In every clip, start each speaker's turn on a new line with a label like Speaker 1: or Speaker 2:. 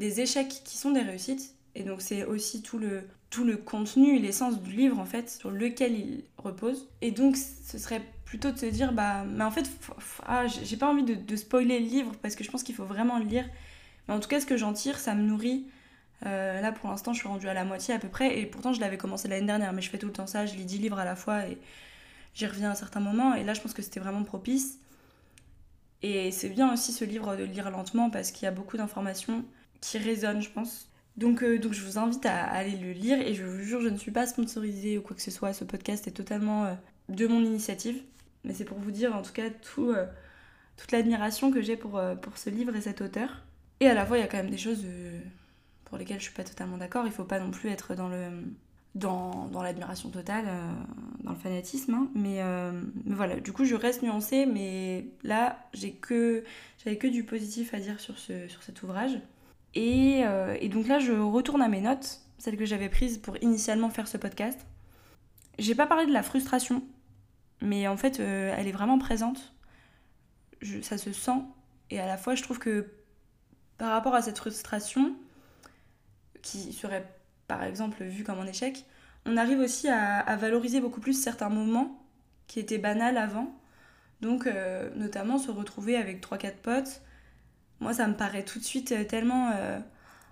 Speaker 1: des échecs qui sont des réussites. Et donc c'est aussi tout le, tout le contenu, l'essence du livre en fait, sur lequel il repose. Et donc ce serait plutôt de se dire, bah, mais en fait, ah, j'ai pas envie de, spoiler le livre parce que je pense qu'il faut vraiment le lire. Mais en tout cas, ce que j'en tire, ça me nourrit. Euh, là, pour l'instant, je suis rendue à la moitié à peu près. Et pourtant, je l'avais commencé l'année dernière, mais je fais tout le temps ça. Je lis 10 livres à la fois et j'y reviens à certains moments. Et là, je pense que c'était vraiment propice. Et c'est bien aussi ce livre de lire lentement parce qu'il y a beaucoup d'informations qui résonnent, je pense. Donc, euh, donc je vous invite à, aller le lire et je vous jure, je ne suis pas sponsorisée ou quoi que ce soit. Ce podcast est totalement euh, de mon initiative. Mais c'est pour vous dire en tout cas tout, euh, toute l'admiration que j'ai pour, pour ce livre et cet auteur. Et à la fois, il y a quand même des choses pour lesquelles je suis pas totalement d'accord. Il faut pas non plus être dans le dans, dans l'admiration totale, dans le fanatisme. Hein. Mais, mais, voilà, du coup, je reste nuancée, mais là, j'ai que, j'avais que du positif à dire sur, ce, sur cet ouvrage. Euh, et, donc là, je retourne à mes notes, celles que j'avais prises pour initialement faire ce podcast. J'ai pas parlé de la frustration, mais en fait, euh, elle est vraiment présente. ça se sent. Et à la fois, je trouve que par rapport à cette frustration, qui serait par exemple vue comme un échec, on arrive aussi à, valoriser beaucoup plus certains moments qui étaient banals avant. Donc, euh, notamment se retrouver avec 3-4 potes moi, ça me paraît tout de suite euh, tellement euh,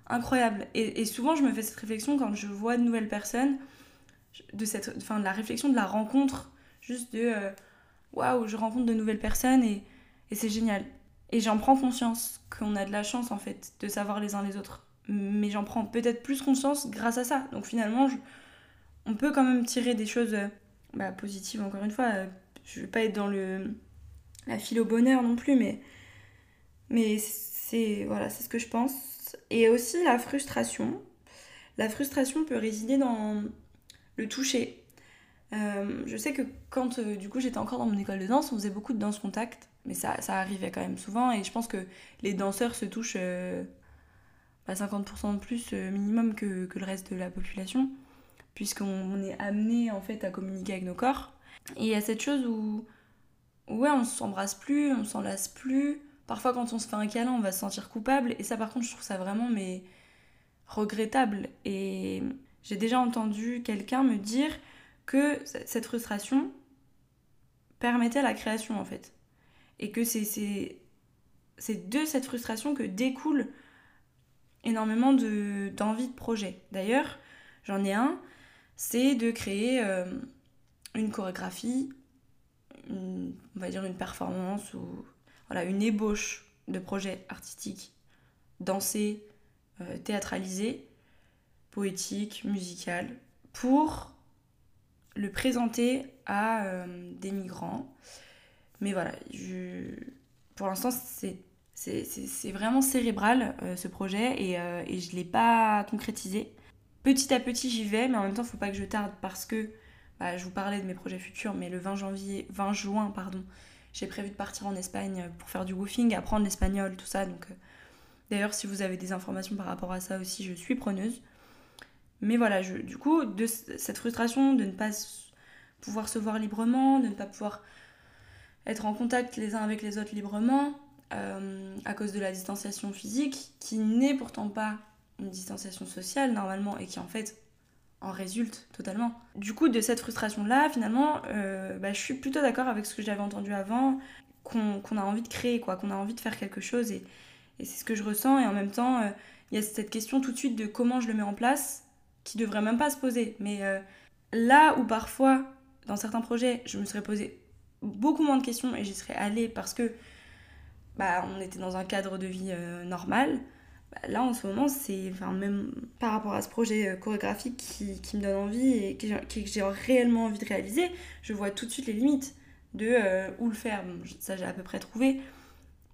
Speaker 1: incroyable. Et, souvent, je me fais cette réflexion quand je vois de nouvelles personnes, de, cette, enfin, de la réflexion de la rencontre, juste de euh, waouh, je rencontre de nouvelles personnes et, c'est génial. Et j'en prends conscience qu'on a de la chance en fait de savoir les uns les autres. Mais j'en prends peut-être plus conscience grâce à ça. Donc finalement, on peut quand même tirer des choses bah, positives, encore une fois. Je vais pas être dans le la file au bonheur non plus, mais mais c'est voilà, c'est ce que je pense. Et aussi la frustration. La frustration peut résider dans le toucher. Euh, je sais que quand euh, du coup j'étais encore dans mon école de danse, on faisait beaucoup de danse contact, mais ça, ça arrivait quand même souvent et je pense que les danseurs se touchent euh, à 50% de plus minimum que, que, le reste de la population, puisqu'on est amené en fait à communiquer avec nos corps. Et il y a cette chose où ouais, on s'embrasse plus, on s'enlace plus, Parfois, quand on se fait un câlin, on va se sentir coupable. Et ça, par contre, je trouve ça vraiment mais regrettable. Et j'ai déjà entendu quelqu'un me dire que cette frustration permettait la création, en fait. Et que c'est de cette frustration que découle énormément d'envie de, projet. D'ailleurs, j'en ai un, c'est de créer euh, une chorégraphie, on va dire une performance ou voilà, une ébauche de projet artistique, dansé, euh, théâtralisé, poétique, musical, pour le présenter à euh, des migrants. Mais voilà, pour l'instant, c'est vraiment cérébral euh, ce projet et, et je ne l'ai pas concrétisé. Petit à petit j'y vais, mais en même temps il ne faut pas que je tarde parce que bah, je vous parlais de mes projets futurs, mais le 20, janvier, 20 juin, pardon, j'ai prévu de partir en Espagne pour faire du woofing, apprendre l'espagnol, tout ça. Donc, euh, d'ailleurs, si vous avez des informations par rapport à ça aussi, je suis preneuse. Mais voilà, je, du coup, de cette frustration de ne pas pouvoir se voir librement, de ne pas pouvoir être en contact les uns avec les autres librement, euh, à cause de la distanciation physique, qui n'est pourtant pas une distanciation sociale normalement, et qui en fait en résulte totalement. Du coup, de cette frustration-là, finalement, euh, bah, je suis plutôt d'accord avec ce que j'avais entendu avant, qu'on a envie de créer, quoi, qu'on a envie de faire quelque chose, et, c'est ce que je ressens, et en même temps, euh, il y a cette question tout de suite de comment je le mets en place, qui devrait même pas se poser. Mais euh, là où parfois, dans certains projets, je me serais posé beaucoup moins de questions, et j'y serais allée parce que bah, on était dans un cadre de vie normal, bah, là en ce moment c'est enfin même par rapport à ce projet euh, chorégraphique qui, me donne envie et que j'ai réellement envie de réaliser je vois tout de suite les limites de euh, où le faire. Ça j'ai à peu près trouvé.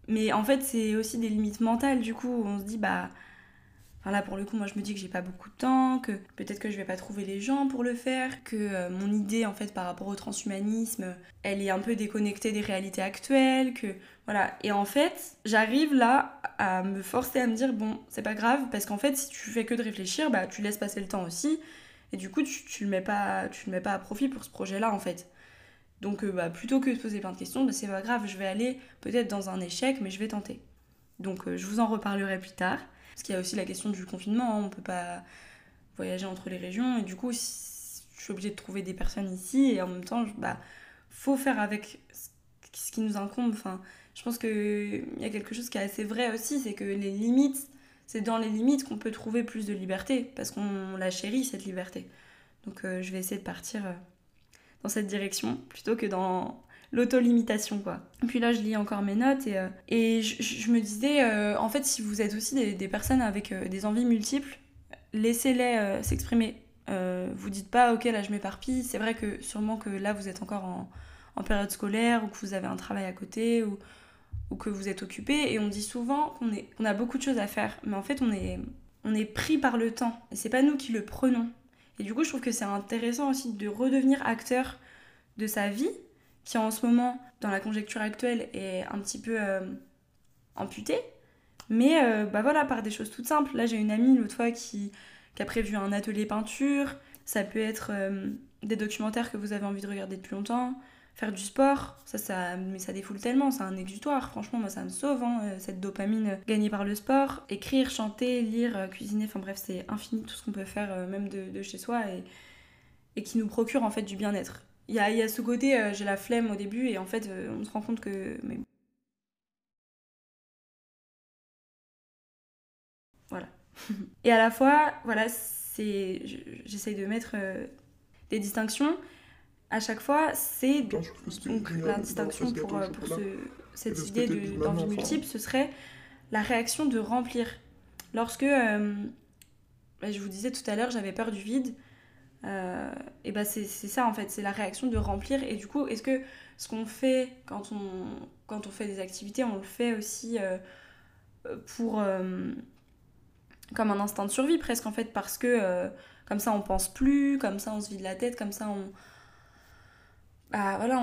Speaker 1: Mais en fait c'est aussi des limites mentales du coup on se dit bah Là pour le coup moi je me dis que j'ai pas beaucoup de temps, que peut-être que je vais pas trouver les gens pour le faire, que euh, mon idée en fait par rapport au transhumanisme, elle est un peu déconnectée des réalités actuelles, que voilà. Et en fait j'arrive là à me forcer à me dire bon c'est pas grave parce qu'en fait si tu fais que de réfléchir bah tu laisses passer le temps aussi et du coup tu, tu le mets pas tu le mets pas à profit pour ce projet là en fait. Donc euh, bah, plutôt que de poser plein de questions, bah, c'est pas grave, je vais aller peut-être dans un échec mais je vais tenter. Donc euh, je vous en reparlerai plus tard. Parce qu'il y a aussi la question du confinement, hein. on peut pas voyager entre les régions, et du coup, je suis obligée de trouver des personnes ici, et en même temps, bah, faut faire avec ce qui nous incombe. Enfin, je pense qu'il y a quelque chose qui est assez vrai aussi, c'est que les limites, c'est dans les limites qu'on peut trouver plus de liberté, parce qu'on la chérit, cette liberté. Donc euh, je vais essayer de partir euh, dans cette direction, plutôt que dans l'auto-limitation, quoi. Puis là, je lis encore mes notes, et, euh, et je, me disais, en fait, si vous êtes aussi des, personnes avec des envies multiples, laissez-les s'exprimer. vous dites pas, ok, là, je m'éparpille. C'est vrai que sûrement que là, vous êtes encore en, en période scolaire, ou que vous avez un travail à côté, ou ou que vous êtes occupé. Et on dit souvent qu'on on a beaucoup de choses à faire, mais en fait, on est, on est pris par le temps. Et c'est pas nous qui le prenons. Et du coup, je trouve que c'est intéressant aussi de redevenir acteur de sa vie, qui en ce moment, dans la conjecture actuelle, est un petit peu euh, amputée. Mais euh, bah voilà, par des choses toutes simples. Là, j'ai une amie l'autre fois qui, qui, a prévu un atelier peinture. Ça peut être euh, des documentaires que vous avez envie de regarder depuis longtemps faire du sport, ça, ça, mais ça défoule tellement, c'est un exutoire. Franchement, moi, ça me sauve, hein, cette dopamine gagnée par le sport. Écrire, chanter, lire, cuisiner, enfin bref, c'est infini tout ce qu'on peut faire, même de, chez soi, et, qui nous procure en fait du bien-être. Il y a, y a, ce côté, j'ai la flemme au début, et en fait, on se rend compte que. Mais... Voilà. et à la fois, voilà, c'est. J'essaye de mettre des distinctions à chaque fois, c'est donc la distinction pour, euh, pour cette idée d'envie multiple, ce serait la réaction de remplir. Lorsque, euh, bah, je vous disais tout à l'heure, j'avais peur du vide, euh, et bah c'est ça en fait, c'est la réaction de remplir. Et du coup, est-ce que ce qu'on fait quand on, quand on fait des activités, on le fait aussi pour comme un instinct de survie presque en fait, parce que comme ça on pense plus, comme ça on se vide la tête, comme ça on bah, voilà,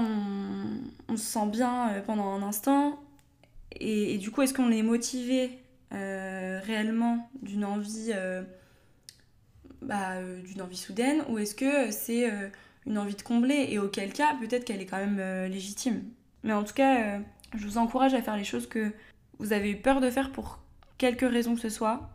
Speaker 1: on, se sent bien euh, pendant un instant. Et, du coup, est-ce qu'on est motivé euh, réellement d'une envie, euh, bah, d'une envie soudaine ou est-ce que c'est une envie de combler? Et auquel cas, peut-être qu'elle est quand même légitime. Mais en tout cas, je vous encourage à faire les choses que vous avez eu peur de faire pour quelque raison que ce soit,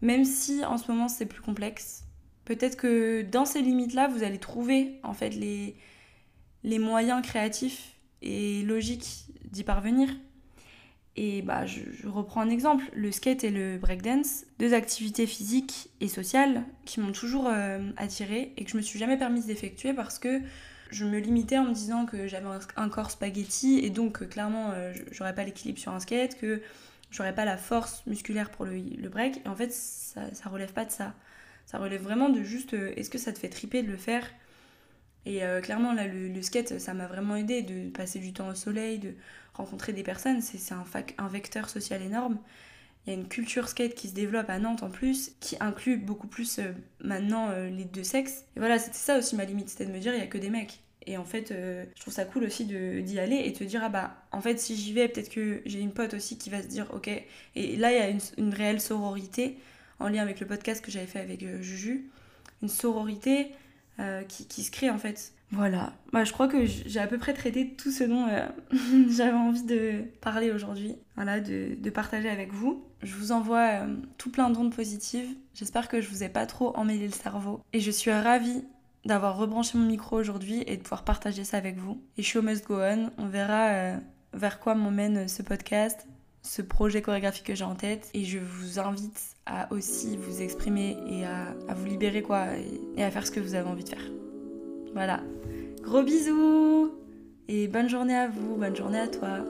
Speaker 1: même si en ce moment c'est plus complexe. Peut-être que dans ces limites-là, vous allez trouver en fait les moyens créatifs et logiques d'y parvenir. Et bah, je, reprends un exemple, le skate et le breakdance, deux activités physiques et sociales qui m'ont toujours euh, attirée et que je me suis jamais permise d'effectuer parce que je me limitais en me disant que j'avais un, corps spaghetti et donc clairement euh, j'aurais pas l'équilibre sur un skate, que j'aurais pas la force musculaire pour le, break. Et en fait, ça, ça relève pas de ça. Ça relève vraiment de juste euh, est-ce que ça te fait triper de le faire et euh, clairement, là, le, skate, ça m'a vraiment aidé de passer du temps au soleil, de rencontrer des personnes. C'est un, un vecteur social énorme. Il y a une culture skate qui se développe à Nantes en plus, qui inclut beaucoup plus euh, maintenant euh, les deux sexes. Et voilà, c'était ça aussi ma limite, c'était de me dire, il y a que des mecs. Et en fait, je trouve ça cool aussi d'y aller et te dire, ah bah, en fait, si j'y vais, peut-être que j'ai une pote aussi qui va se dire, ok. Et là, il y a une réelle sororité, en lien avec le podcast que j'avais fait avec Juju. Une sororité euh, qui, se crée en fait. Voilà, bah, je crois que j'ai à peu près traité tout ce dont euh, j'avais envie de parler aujourd'hui, voilà, de, de, partager avec vous. Je vous envoie euh, tout plein d'ondes positives. J'espère que je vous ai pas trop emmêlé le cerveau. Et je suis ravie d'avoir rebranché mon micro aujourd'hui et de pouvoir partager ça avec vous. Et show must go on. On verra vers quoi m'emmène ce podcast, ce projet chorégraphique que j'ai en tête. Et je vous invite à aussi vous exprimer et à, vous libérer quoi et, à faire ce que vous avez envie de faire. Voilà. Gros bisous et bonne journée à vous, bonne journée à toi.